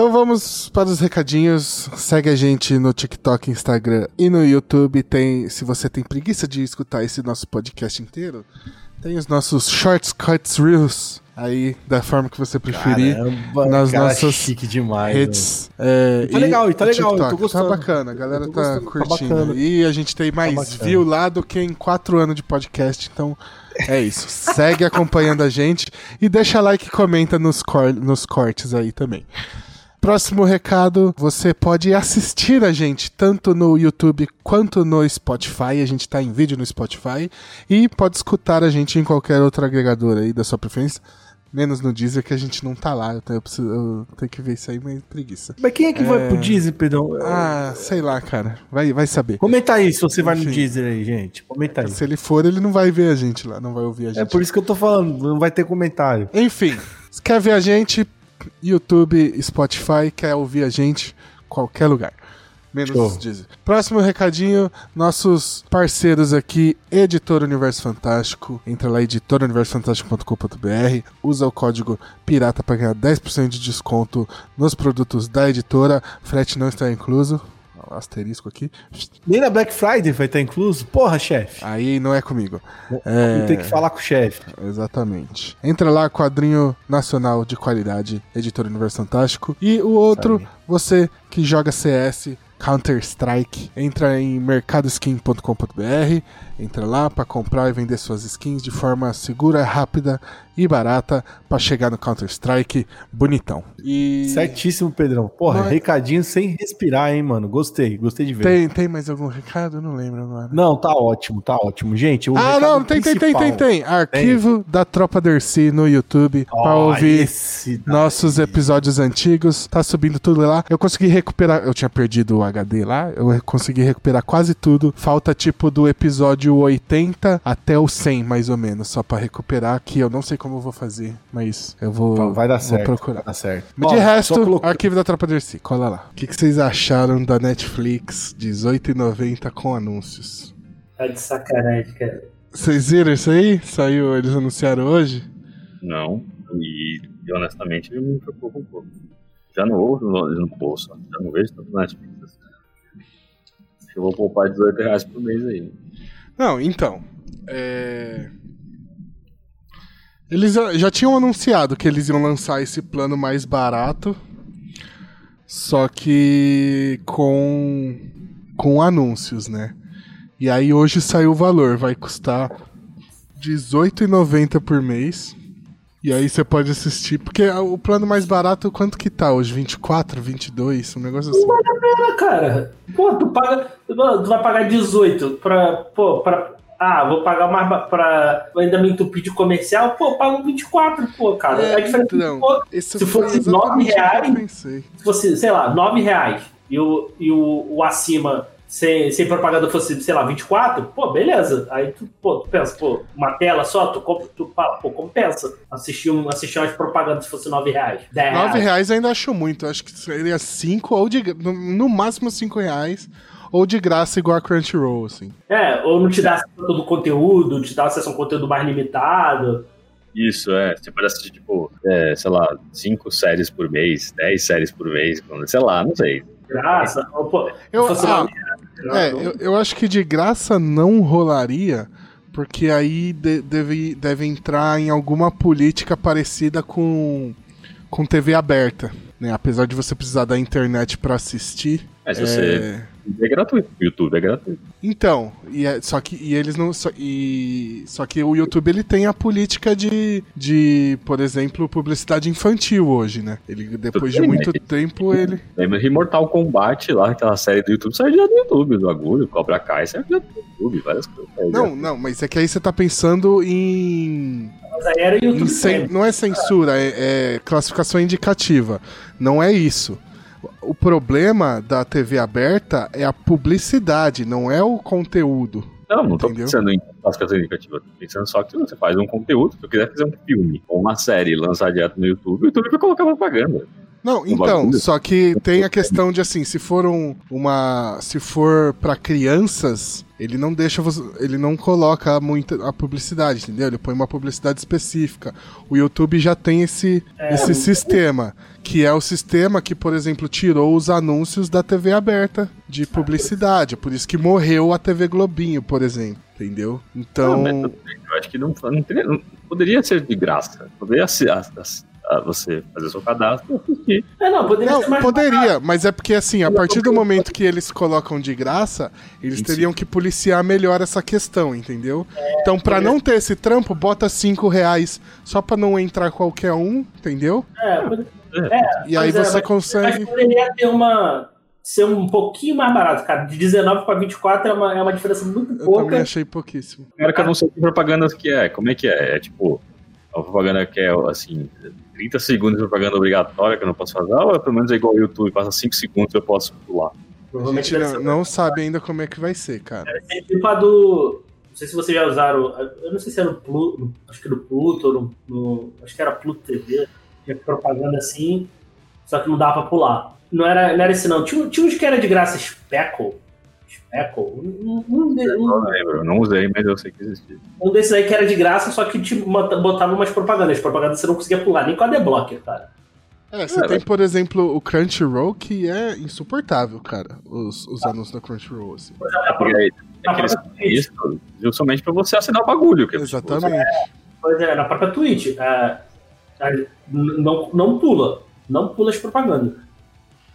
Então vamos para os recadinhos. Segue a gente no TikTok, Instagram e no YouTube. Tem, se você tem preguiça de escutar esse nosso podcast inteiro, tem os nossos shorts, cuts, reels aí da forma que você preferir Caramba, nas cara, nossas chique demais. redes. É, Tá legal, tá legal, eu tô TikTok. gostando. Tá bacana, a galera tá gostando, tá curtindo. bacana. e a gente tem mais bacana. view lá do que em quatro anos de podcast, então é isso. Segue acompanhando a gente e deixa like e comenta nos, cor- nos cortes aí também. Próximo recado, você pode assistir a gente tanto no YouTube quanto no Spotify. A gente tá em vídeo no Spotify e pode escutar a gente em qualquer outro agregador aí da sua preferência. Menos no Deezer que a gente não tá lá. Eu tenho, eu preciso- eu tenho que ver isso aí, mas preguiça. Mas quem é que vai pro Disney, perdão? Ah, sei lá, cara. Vai, vai saber. Comenta aí se você vai no Enfim. Deezer aí, gente. Comenta aí. Se ele for, ele não vai ver a gente lá, não vai ouvir a gente. É por isso que eu tô falando, não vai ter comentário. Enfim, se quer ver a gente, YouTube, Spotify, quer ouvir a gente, qualquer lugar. Menos Show. Deezer. Próximo recadinho, nossos parceiros aqui, Editor Universo Fantástico. Entra lá, editoruniversofantástico.com.br. Usa o código PIRATA para ganhar 10% de desconto nos produtos da editora. Frete não está incluso. Asterisco aqui. Nem na Black Friday vai estar incluso? Porra, chefe. Aí não é comigo. É... Tem que falar com o chefe. Exatamente. Entra lá, quadrinho nacional de qualidade, Editor Universo Fantástico. E o outro, Sabe. você que joga CS, Counter-Strike, entra em mercadoskin.com.br, entra lá para comprar e vender suas skins de forma segura, rápida e barata para chegar no Counter-Strike bonitão. E Certíssimo, Pedrão. Porra, Mas- recadinho sem respirar, hein, mano. Gostei, gostei de ver. tem, tem mais algum recado? Eu não lembro agora. Não, tá ótimo, tá ótimo. Gente, o Ah, não, tem, tem, tem, tem, tem. Arquivo da Tropa Dercy no YouTube para Ó, ouvir daí. nossos episódios antigos, tá subindo tudo lá. Eu consegui recuperar, eu tinha perdido o HD lá, eu consegui recuperar quase tudo. Falta tipo do episódio 80 até o 100 mais ou menos, só pra recuperar que eu não sei como eu vou fazer, mas eu vou Vai dar vou certo. procurar. Vai dar certo. Mas de Ó, resto, só colocar- arquivo da Tropa Dercy, cola lá. O que, que vocês acharam da Netflix 18,90 com anúncios? Tá de sacanagem, cara. Vocês viram isso aí? Saiu, eles anunciaram hoje? Não. E, honestamente me preocupa um pouco. Já não ouço no, no bolso, já não vejo tanto Netflix. assim. Eu vou poupar 18 reais por mês aí. Não, então. é, Eles já- tinham anunciado que eles iam lançar esse plano mais barato. Só que com. com anúncios, né? E aí hoje saiu o valor, vai custar R$18,90 por mês. E aí você pode assistir, porque o plano mais barato, quanto que tá hoje? 24, 22, um negócio assim. Ah, cara, pô, tu paga. Tu vai pagar 18 pra. Pô, pra. Ah, vou pagar mais pra. Ainda me entupir de comercial, pô, pago 24, pô, cara. É, diferente. então, pô, se fosse exatamente nove o que eu reais, pensei. se fosse, sei lá, 9 reais e o, e o, o acima sem, sem propaganda fosse, sei lá, 24, pô, beleza. Aí tu, pô, tu pensa, pô, uma tela só, tu, compra- tu fala, pô, compensa assistir, um, assistir umas propagandas se fosse 9 reais. 10 9 reais. reais ainda acho muito. Acho que seria 5 ou de. No, no máximo 5 reais. Ou de graça igual a Crunchyroll, assim. É, ou não te dá acesso a todo o conteúdo, te dá acesso a um conteúdo mais limitado. Isso, é. Você pode assistir, tipo, é, sei lá, 5 séries por mês, 10 séries por mês, sei lá, não sei. Graça. Ou, pô, Eu, fosse ah, é, não- eu, eu acho que de graça não rolaria. Porque aí de- deve, deve entrar em alguma política parecida com, com TV aberta. Né? Apesar de você precisar da internet pra assistir. Se você. É, É gratuito. O YouTube é gratuito. Então, e é- só que e eles não. Só, e, só que o YouTube ele tem a política de, de, por exemplo, publicidade infantil hoje, né? Ele, depois de muito mas- tempo, ele. Lembra de Mortal Kombat lá, aquela série do YouTube, saiu já do YouTube, do bagulho, Cobra Kai, saiu já do YouTube, várias coisas. Não, já. não, mas é que aí você tá pensando em. Mas aí era o em YouTube. cen- Premium. não é censura, é, é classificação indicativa. Não é isso. O problema da TV aberta é a publicidade, não é o conteúdo. Não, não tô Entendeu? pensando em classificação indicativa, tô pensando só que você faz um conteúdo, se eu quiser fazer um filme ou uma série lançar direto no YouTube, o YouTube vai colocar propaganda. Não, Um então, só que tem a questão de assim, se for um, uma. Se for pra crianças, ele não deixa você. Ele não coloca muita a publicidade, entendeu? Ele põe uma publicidade específica. O YouTube já tem esse, esse sistema. Que é o sistema que, por exemplo, tirou os anúncios da TV aberta de publicidade. Por isso que morreu a TV Globinho, por exemplo. Entendeu? Então. Não, mas eu acho que não, não, teria- não- poderia ser de graça. Poderia ser você fazer seu cadastro e assistir. É, não, poderia ser Não, mais poderia, mas é porque assim, a partir do momento que eles colocam de graça, eles Sim, teriam que policiar melhor essa questão, entendeu? Então, pra não ter esse trampo, bota 5 reais só pra não entrar qualquer um, entendeu? É, pode- E aí é, você mas- consegue. Mas poderia ter uma. ser um pouquinho mais barato, cara. De 19 pra 24 é uma, é uma diferença muito Eu pouca. também achei pouquíssimo. Agora que eu não sei que propaganda que é. Como é que é? É tipo, a propaganda que é assim, 30 segundos de propaganda obrigatória que eu não posso fazer, ou é pelo menos é igual ao YouTube, passa 5 segundos eu posso pular. Provavelmente não, não sabe ainda como é que vai ser, cara. deve ser tipo a do. Não sei se vocês já usaram. Eu não sei se era no Pluto. Acho que no Pluto, ou no, no- acho que era Pluto TV. Tinha propaganda assim. Só que não dava pra pular. Não era, não era esse não. Tinha, tinha uns que era de graça, Speckle. Speckle. Um, um, de- Eu um, não lembro, eu não usei, mas eu sei que existia. um desses aí que era de graça, só que bota- botava umas propagandas. As propagandas você não conseguia pular, nem com a Deblocker, cara. É, você É, tem, mas- por exemplo, o Crunchyroll, que é insuportável, cara. Os, os anúncios da Crunchyroll, assim. Porque aí, é que eles fazem isso justamente pra você assinar o bagulho. Que é, tipo, Exatamente. Pois é, na própria Twitch. é, é, não, não pula. Não pula as propagandas.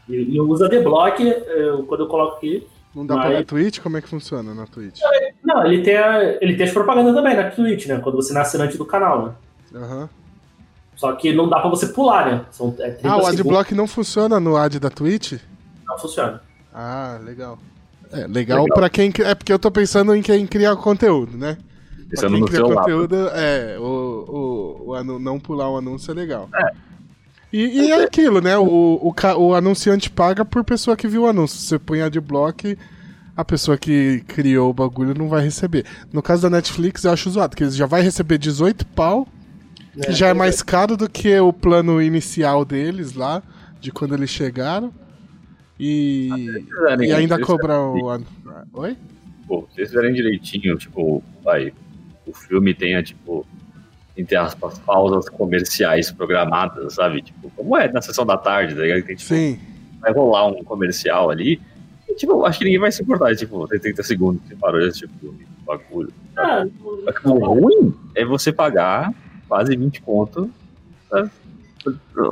E e eu uso a Deblock, eu- quando eu coloco aqui. Não dá pra Mas- ver Twitch? Como é que funciona na Twitch? Não, ele tem, a- ele tem as propagandas também na Twitch, né? Quando você é assinante do canal, né? Aham. Só que não dá pra você pular, né? São é 30 Ah, o segundos, adblock não funciona no ad da Twitch? não funciona. Ah, legal. É, legal, Legal. pra quem. É porque eu tô pensando em quem cria conteúdo, né? Pra pensando quem no cria conteúdo, é, o, o, o anu- não pular o anúncio é legal. E, e é aquilo, né? O, o, o anunciante paga por pessoa que viu o anúncio. Se você põe adblock, a pessoa que criou o bagulho não vai receber. No caso da Netflix, eu acho zoado, que eles já vai receber 18 pau, que já é mais caro do que o plano inicial deles lá, de quando eles chegaram. E, fizerem- e ainda cobrar o. an- Oi? Pô, se eles fizerem direitinho, tipo, vai, o filme tenha, tipo, entre aspas, pausas comerciais programadas, sabe? Tipo, como é na sessão da tarde, tá ligado? Tem, tipo, Sim. vai rolar um comercial ali. E, tipo, eu acho que ninguém vai se importar. Tipo, tem 30 segundos que parou de assistir o filme, bagulho. Ah, que O ruim é você pagar quase 20 conto pra,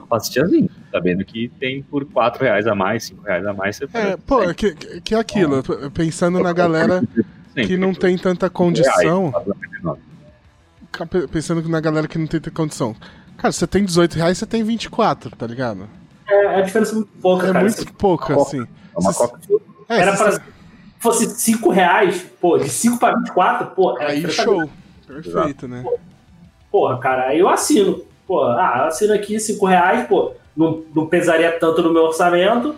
pra assistir assim, sabendo que tem por 4 reais a mais, 5 reais a mais. Você É, pô, é que, que é aquilo, p- pensando na galera que não tem tanta condição, pe- pensando na galera que não tem condição. Cara, você tem 18 reais, você tem 24, tá ligado? é, a diferença é muito pouca, É cara. muito Se pouco, Coca. assim. É uma Se- coca É, era se para você- fosse 5 reais, pô, de 5 pra 24, pô, era Aí show. Perfeito, né? Porra, cara, aí eu assino. Pô, ah, eu assino aqui 5 reais, pô, não, não pesaria tanto no meu orçamento.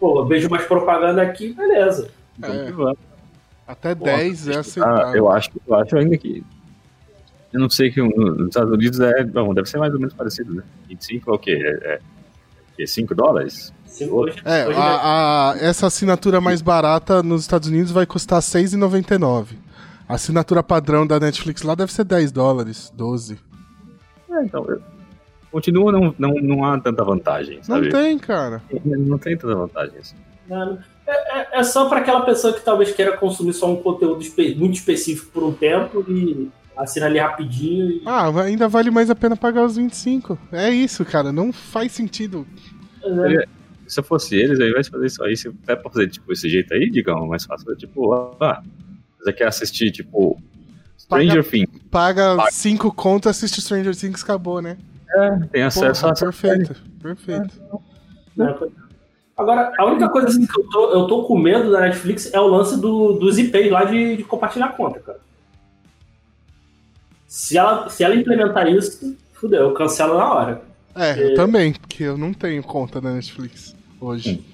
Pô, vejo mais propaganda aqui, beleza. É, Vamos. até Pô, 10 é Ah, aceitável. eu acho, eu acho ainda que. Eu não sei que no- nos Estados Unidos é. Bom, deve ser mais ou menos parecido, né? 25 é o quê? É, é, é 5 dólares? É, hoje a, a- essa assinatura mais barata nos Estados Unidos vai custar R$ 6,99. A assinatura padrão da Netflix lá deve ser 10 dólares, 12. É, então. Eu, continua, não, não, não há tanta vantagem, Não sabe? tem, cara. Não tem tanta vantagem assim. Não, É, é- é só pra aquela pessoa que talvez queira consumir só um conteúdo espe- muito específico por um tempo e assina ali rapidinho. E... Ah, ainda vale mais a pena pagar os 25. É isso, cara. Não faz sentido. É, Se eu fosse eles, ao invés de fazer isso aí, se até pra fazer tipo esse jeito aí, digamos, mais fácil, tipo, ah, você quer assistir, tipo, Stranger Things, Paga Paga. 5 conto, assiste Stranger Things, acabou, né? tem acesso Porra, a perfeito. Perfeito. né? Agora, a única coisa assim, que eu tô, eu tô com medo da Netflix é o lance do, dos IPs lá de, de compartilhar conta, cara. Se ela, se ela implementar isso, fudeu, eu cancelo na hora. É, eu também, porque eu não tenho conta na Netflix hoje.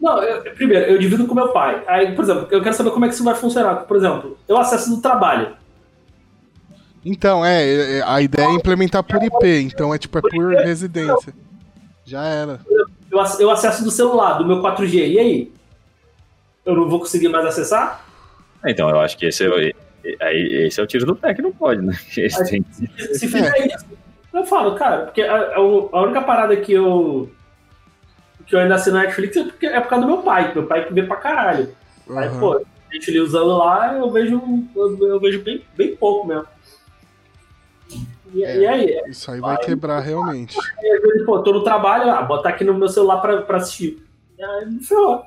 Não, eu- primeiro, eu divido com meu pai. Aí, por exemplo, eu quero saber como é que isso vai funcionar. Por exemplo, eu acesso do trabalho. Então, é, é, a ideia é implementar por IP, então é tipo, é por residência. Já era. Eu, eu acesso do celular, do meu 4G. E aí? Eu não vou conseguir mais acessar? Então, eu acho que esse é, o- aí, esse é o tiro do pé que não pode, né? Tem- Se, se fizer isso, eu falo, cara, porque a, a- única parada que eu. que eu ainda assino na Netflix é, porque, é por causa do meu pai. Meu pai que vê pra caralho. Aí, Aham. pô, a gente ali usando lá, eu vejo, eu, eu vejo bem, bem pouco mesmo. E, É. e aí? Isso aí vai quebrar realmente. Aí, às vezes, pô, tô no trabalho, ah, botar aqui no meu celular pra, pra assistir. E aí me ferrou.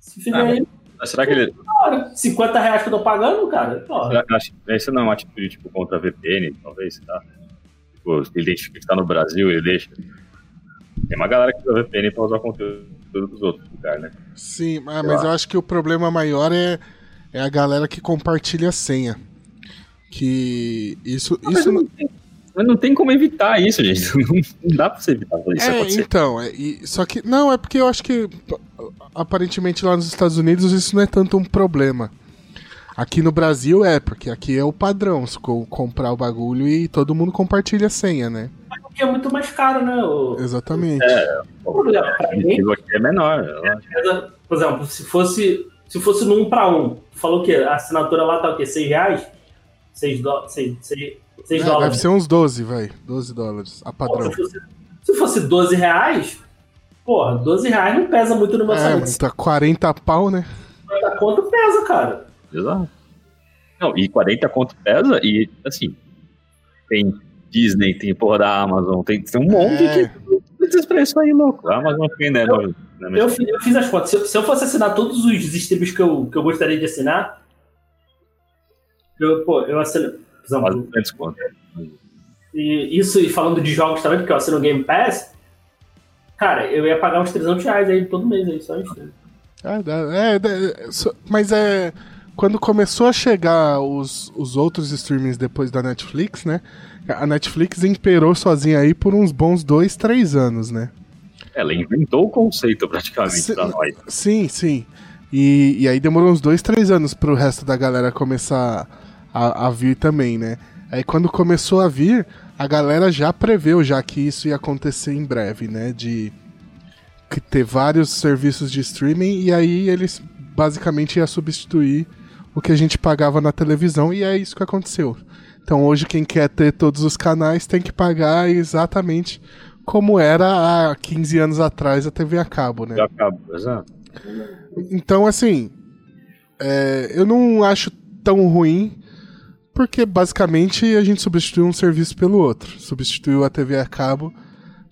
Se fizer Ah, aí, Mas será que ele. cara, 50 reais que eu tô pagando, cara, Esse não é uma atitude tipo contra a VPN, talvez, tá? Tipo, se ele identifica que tá no Brasil, ele deixa. Tem uma galera que usa VPN pra usar conteúdo dos outros lugares, né? Sim, ah, mas eu acho que o problema maior é, é a galera que compartilha a senha. Que isso. Mas isso não, mas não tem como evitar isso, gente. Não, dá pra você evitar isso É, acontecer. então, é, e- só que. Não, é porque eu acho que aparentemente lá nos Estados Unidos isso não é tanto um problema. Aqui no Brasil é, porque aqui é o padrão, comprar o bagulho e todo mundo compartilha a senha, né? porque é muito mais caro, né? O, Exatamente. por exemplo, pra O mim, aqui é menor. eu acho. por exemplo, se fosse, se fosse no 1 para 1, tu falou que a assinatura lá tá o quê? 6 reais? 6, do, 6, 6, 6 É, dólares. deve ser uns 12, vai. 12 dólares, a Pô, padrão. se, fosse, se fosse 12 reais, porra, 12 reais não pesa muito no meu É, orçamento. mas tá 40 pau, né? 50 conto pesa, cara. Exato. Não, e 40 conto pesa e, assim, tem Disney, tem porra da Amazon, tem, tem um monte É. de desses preços aí, louco. A Amazon fica né, no, na Eu, fi- eu fiz as contas. Se eu, se eu fosse assinar todos os streams que eu, que eu gostaria de assinar, eu, pô, eu assino. Quase exemplo, 200 conto. e isso e falando de jogos também, porque eu assino o Game Pass, cara, eu ia pagar uns 300 reais aí todo mês aí, só em stream. É, é, dá- só- mas é. Quando começou a chegar os, os outros streamings depois da Netflix, né? A Netflix imperou sozinha aí por uns bons dois, três anos, né? Ela inventou o conceito praticamente Se- pra nós. Sim, sim. E, e aí demorou uns dois, três anos pro resto da galera começar a, a vir também, né? Aí quando começou a vir, a galera já preveu já que isso ia acontecer em breve, né? De ter vários serviços de streaming e aí eles basicamente ia substituir o que a gente pagava na televisão e é isso que aconteceu. Então hoje quem quer ter todos os canais tem que pagar exatamente como era há 15 anos atrás a TV a cabo, né? Já acabou, exato. Então, assim, é, eu não acho tão ruim, porque basicamente a gente substituiu um serviço pelo outro. Substituiu a TV a cabo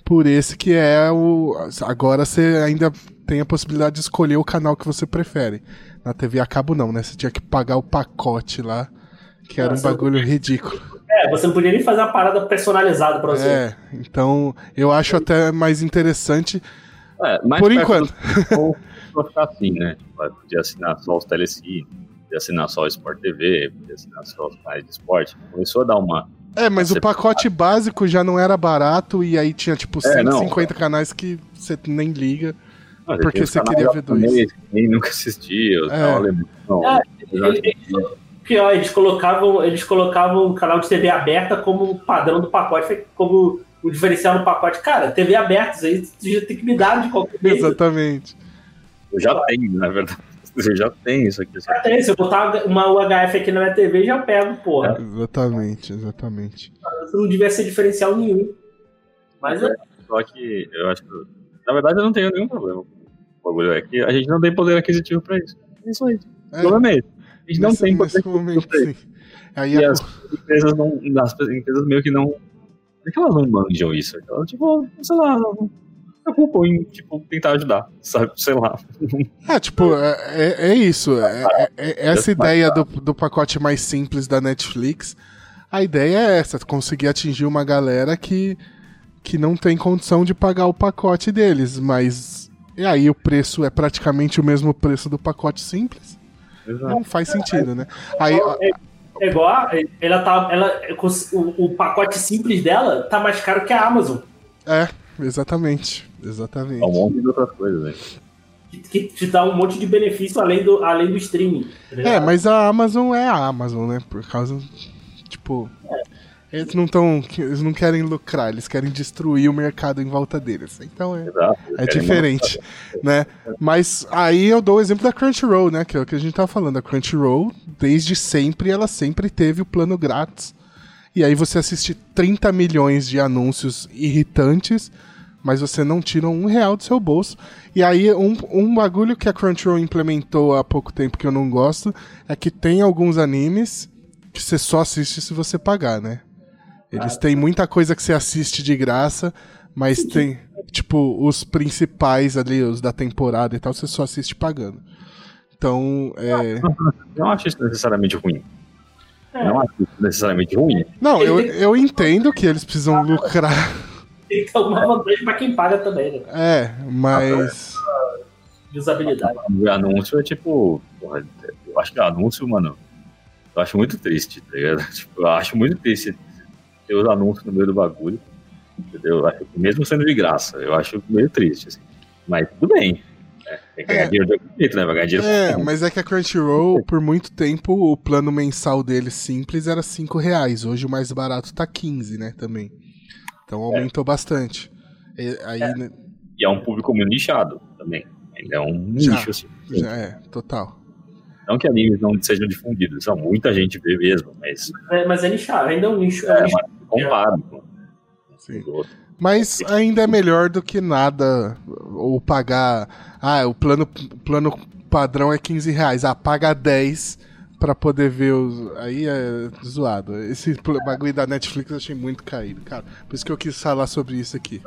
por esse que é o. Agora você ainda tem a possibilidade de escolher o canal que você prefere. Na TV a cabo, não, né? Você tinha que pagar o pacote lá, que era um Nossa, bagulho ridículo. É, você não podia nem fazer uma parada personalizada pra você. É, então eu acho até mais interessante É, mais por enquanto. ficar assim, né? Podia assinar só os telecine, podia assinar só o Sport TV, podia assinar só os canais de esporte. Começou a dar uma. É, mas o pacote básico já não era barato e aí tinha tipo É, não. 150 canais que você nem liga. Mas Porque você queria ver dois. Nem nunca assistia, os É. alemão. É, de- ele- Pior, eles colocavam, eles colocavam o canal de TV aberta como padrão do pacote, como o diferencial no pacote. Cara, TV aberta, isso aí você já tem que me dar de qualquer jeito. Exatamente. Eu já tenho, na verdade. Eu já tenho isso aqui. Já tem, se eu botar uma UHF aqui na minha TV, já pego, porra. Exatamente, exatamente. Isso não devia ser diferencial nenhum. Mas é, Só que eu acho que. Na verdade, eu não tenho nenhum problema com o bagulho. É que a gente não tem poder aquisitivo pra isso. É isso aí. O É, problema é esse. A gente não nesse, tem poder momento, pra isso. Aí E a- as empresas não. As empresas meio que não. É que elas não manjam isso. Elas, tipo, sei lá, não preocupam em tipo, tentar ajudar. Sabe? Sei lá. É, tipo, é, é- é isso. É, é- é essa ideia do, do pacote mais simples da Netflix. A ideia é essa, conseguir atingir uma galera que, que não tem condição de pagar o pacote deles, mas. E aí o preço é praticamente o mesmo preço do pacote simples? Não faz sentido, né? Aí, é igual, a- ela tá, ela, o, o pacote simples dela tá mais caro que a Amazon, é, exatamente. Exatamente. É um monte de outras coisas, né? que, te dá um monte de benefício além do, além do streaming. tá? É, mas a Amazon é a Amazon, né? Por causa. Tipo. Eles não estão. Eles não querem lucrar, eles querem destruir o mercado em volta deles. Então é, Exato. é diferente, né? Mas aí eu dou o exemplo da Crunchyroll, né? Que é o que a gente tava falando. A Crunchyroll, desde sempre, ela sempre teve o plano grátis. E aí você assiste 30 milhões de anúncios irritantes, mas você não tira um real do seu bolso. E aí, um, um bagulho que a Crunchyroll implementou há pouco tempo que eu não gosto é que tem alguns animes que você só assiste se você pagar, né? Eles têm muita coisa que você assiste de graça, mas tem, tipo, os principais ali, os da temporada e tal, você só assiste pagando. Então, é. Não acho isso necessariamente ruim. Não acho isso necessariamente ruim. Não, eu, eu entendo que eles precisam lucrar. Tem que vantagem pra quem paga também, né? É, mas. De usabilidade. O anúncio é tipo. Eu acho que anúncio, mano. Eu acho muito triste, tá ligado? Tipo, eu acho muito triste ter os anúncios no meio do bagulho. Entendeu? Eu acho que mesmo sendo de graça, eu acho meio triste, assim. Mas tudo bem. Né? Tem que ganhar É. dinheiro algum jeito, né? Vai ganhar dinheiro É, com- mas é que a Crunchyroll, por muito tempo, o plano mensal deles simples era 5 reais. Hoje o mais barato tá 15, né? Também. Então aumentou bastante. E- aí, né, E é um público muito nichado também. Ainda é um Já. nicho, assim. já é, total. Não que animes não sejam difundidos, são muita gente vê mesmo, mas É, mas é nichado, ainda é um nicho. É um é, nicho. mas comparo com Sim. os outros. Mas ainda é melhor do que nada. Ou pagar. Ah, o plano, plano padrão é 15 reais. Ah, paga 10 pra poder ver os. Aí é zoado. Esse bagulho da Netflix eu achei muito caído, cara. Por isso que eu quis falar sobre isso aqui.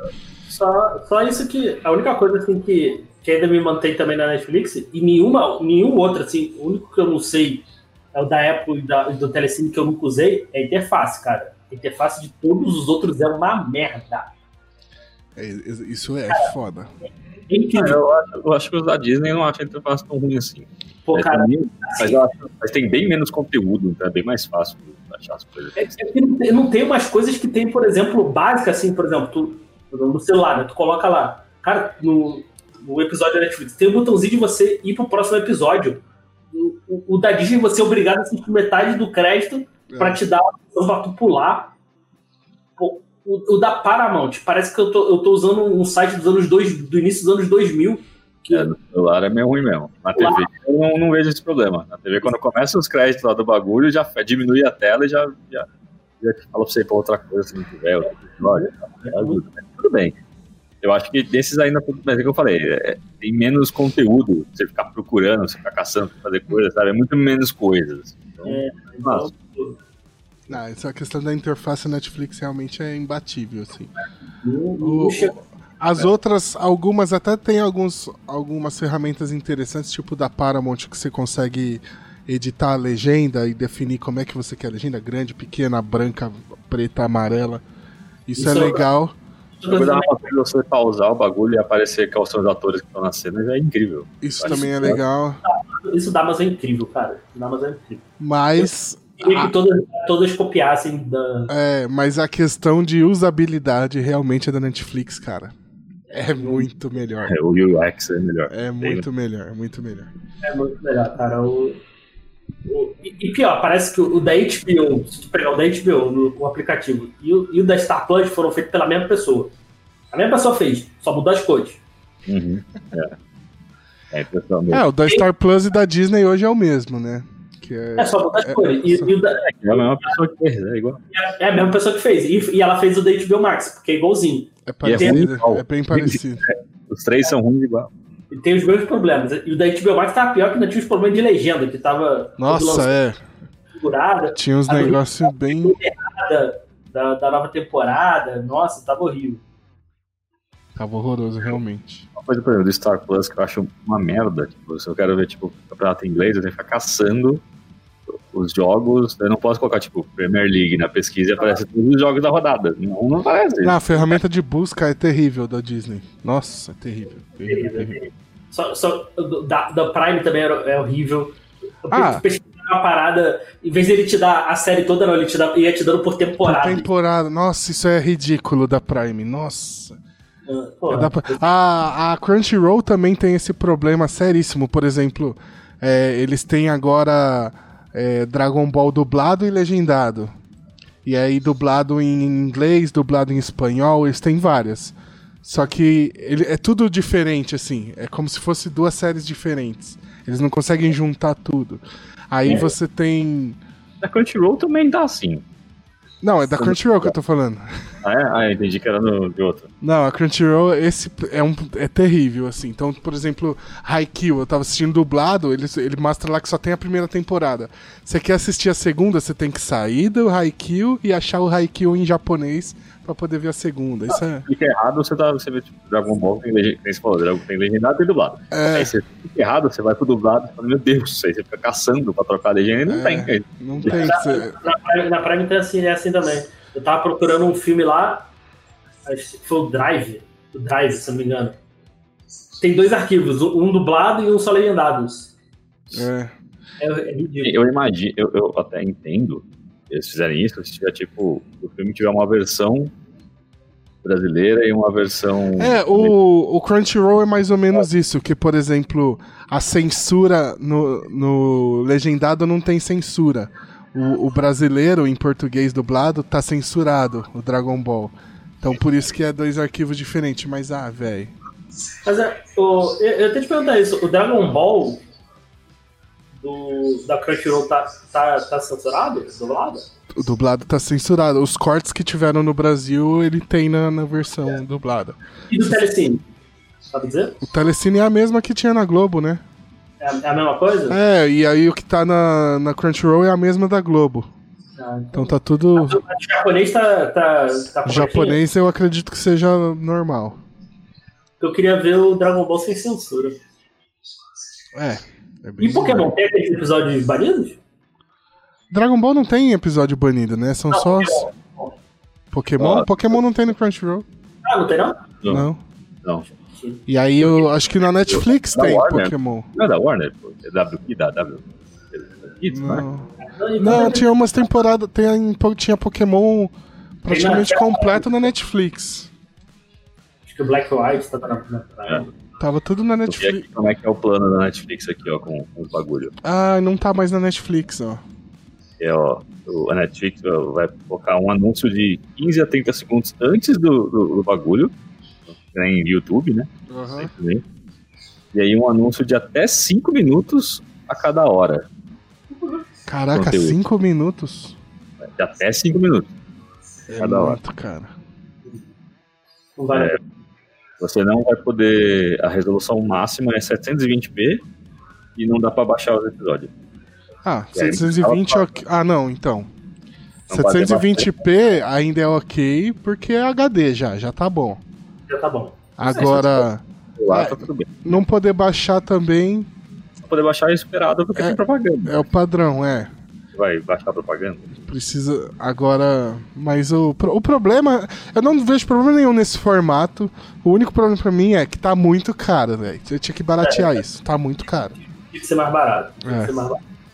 Só, só isso que. A única coisa assim que, que ainda me mantém também na Netflix, e nenhuma, nenhum outro, assim, o único que eu não sei é o da Apple e da, do Telecine que eu nunca usei, é a interface, cara. A interface de todos os outros é uma merda. É, isso é foda. É incrível. Eu acho, eu acho que os da Disney não acham a interface tão ruim assim. Pô, Mas, cara, também- mas, acho- mas tem bem menos conteúdo, então é bem mais fácil achar as coisas. É, é que não tem- não tem umas coisas que tem, por exemplo, básica, assim, por exemplo, tu, no celular, né? Tu coloca lá, cara, no, no episódio da Netflix, tem o botãozinho de você ir pro próximo episódio. O, o- o da Disney você é obrigado a assistir metade do crédito pra te dar a opção pra tu pular. Pô, o, o da Paramount, parece que eu tô, eu tô usando um site dos anos dois, do início dos anos 2000. Que, É, no celular é meio ruim mesmo. Na TV eu não, não vejo esse problema. Na TV, quando começa os créditos lá do bagulho, já diminui a tela e já, já, já fala pra você ir pra outra coisa se não tiver. ajuda, né? Tudo bem. Eu acho que desses ainda, mas é o que eu falei, é, tem menos conteúdo, você ficar procurando, você ficar caçando fazer coisas, sabe? É muito menos coisas. Então, É, nossa, Ah, essa questão da interface Netflix realmente é imbatível, assim. não, O- não As outras, algumas até tem alguns, algumas ferramentas interessantes, tipo da Paramount, que você consegue editar a legenda e definir como é que você quer a legenda, grande, pequena, branca, preta, amarela. Isso, Isso é é- legal. a coisa mais fácil de você pausar o bagulho e aparecer quais são os atores que estão na cena já é incrível. Isso Acho também é legal. Isso da Amazon é incrível, cara. Isso da Amazon é incrível. Mas, Queria que todas, todas copiassem da. é, mas a questão de usabilidade realmente é da Netflix, cara. É muito melhor. É, o UX é melhor. É muito melhor, é muito melhor. É muito melhor, cara. O, o- e, pior, parece que o, da HBO, se tu pegar o da HBO no, o aplicativo e o, e o da Star Plus foram feitos pela mesma pessoa. A mesma pessoa fez, só mudou as cores. Uhum, é. É. É, o da Star Plus e da Disney hoje é o mesmo, né? Que é, É, só mudou as é- cores. E, e o da- É a mesma pessoa que fez, é igual. é a mesma pessoa que fez. E, e ela fez o da HBO Max, porque é igualzinho. é parecido, ruim igual. é bem parecido. Os três são ruins igual. E tem os mesmos problemas. E o da HBO Max tava pior que ainda tinha os problemas de legenda, que tava Nossa, é. Tinha uns negócios bem. da, da, da nova temporada. Nossa, tava horrível. Tava horroroso, realmente. Uma coisa, por exemplo, do Star Plus que eu acho uma merda. Tipo, se eu quero ver, tipo, campeonato inglês, eu tenho que ficar caçando os jogos. Eu não posso colocar, tipo, Premier League na pesquisa e aparece todos os jogos da rodada. Não, não aparece. Ah, a ferramenta de busca é terrível da Disney. Nossa, é terrível. terrível, terrível. Só, só, do- da, da Prime também é horrível. Ah. pesquisar uma parada, em vez de ele te dar a série toda, não, ele te dá, ia te dando por Por temporada. temporada. Nossa, isso é ridículo da Prime. Nossa. Porra. Dá pra- A, a Crunchyroll também tem esse problema seríssimo. Por exemplo, é, eles têm agora é, Dragon Ball dublado e legendado. E aí, dublado em inglês, dublado em espanhol, eles têm várias. Só que ele, é tudo diferente, assim. É como se fosse duas séries diferentes. Eles não conseguem juntar tudo. Aí É. você tem. Na Crunchyroll também tá assim. Não, é da Crunchyroll que eu tô falando. Ah, é? Ah, entendi que era no, de outro. Não, a Crunchyroll, esse é, um, é terrível, assim. Então, por exemplo, Haikyuu, eu tava assistindo dublado, ele, ele mostra lá que só tem a primeira temporada. Você quer assistir a segunda, você tem que sair do Haikyuu e achar o Haikyuu em japonês pra poder ver a segunda. Isso é... Clica errado, você, tá, você vê tipo, Dragon Ball, tem, legenda, tem, você falou, Dragon- tem legendado e tem dublado. É. Aí você clica errado, você vai pro dublado e fala, meu Deus, aí você fica caçando pra trocar a legenda e não É. tem. Não tem. Na, Você... na, Prime, na Prime tem assim, é assim também. Eu tava procurando um filme lá, acho que foi o Drive, o Drive, se eu não me engano. Tem dois arquivos, um dublado e um só legendado. É. É, é ridículo. Eu imagino, eu, eu até entendo se eles fizerem isso, se tiver tipo, o filme tiver uma versão brasileira e uma versão. É, o, o Crunchyroll é mais ou menos isso, que, por exemplo, a censura no, no legendado não tem censura. O, o brasileiro, em português dublado, tá censurado, o Dragon Ball. Então por isso que é dois arquivos diferentes, mas ah, velho. Mas é, o, eu, eu tenho que te perguntar isso, o Dragon Ball do, da Crunchyroll tá, tá, tá censurado? Dublado? O dublado tá censurado. Os cortes que tiveram no Brasil, ele tem na, na versão dublada. E do Telecine? Sabe dizer? O Telecine é a mesma que tinha na Globo, né? É a, é a mesma coisa? É, e aí o que tá na, na Crunchyroll é a mesma da Globo. Ah, Então tá tudo. O japonês tá, tá, tá O japonês eu acredito que seja normal. Eu queria ver o Dragon Ball sem censura. É. é bem E Pokémon tem aqueles episódios banidos? Dragon Ball não tem episódio banido, né? São só os Pokémon. Pokémon. Ah. Pokémon não tem no Crunchyroll. Ah, não tem não? Não. Não. Não. E aí eu acho que na Netflix Na tem Warner. Pokémon. Não é da Warner, pô. É WP, da W. Kids, né? Não. Então, Não, tinha umas temporadas. Tem, tinha Pokémon praticamente completo na Netflix. Acho que o Black White tá na, na Prime. Tava tudo na Netflix. aqui como é que é o plano da Netflix aqui, ó, com, com os bagulho. Ah, não tá mais na Netflix, ó. É, ó, o- a Netflix vai colocar um anúncio de 15 a 30 segundos antes do, do, do bagulho, nem YouTube, né? Também. E aí um anúncio de até 5 minutos a cada hora. Caraca, Conteúdo. cinco minutos? De até 5 minutos. É Cada hora. muito, cara. Não vale a É. Você não vai poder. A resolução máxima é 720p e não dá pra baixar os episódios. Ah, E aí, 720 é ela ok. Ah, não, então. Não pode 720p ainda é ok, porque é HD já, já tá bom. Já tá bom. Agora, Lá É. tá tudo bem. não poder baixar também Pra poder baixar é esperado porque É. tem propaganda. é o padrão, é. Vai baixar a propaganda? Precisa. Agora. Mas o, o problema. Eu não vejo problema nenhum nesse formato. O único problema pra mim é que tá muito caro, velho. Eu tinha que baratear isso. Tá muito caro. Tem que ser mais barato. Tem É. que ser mais barato.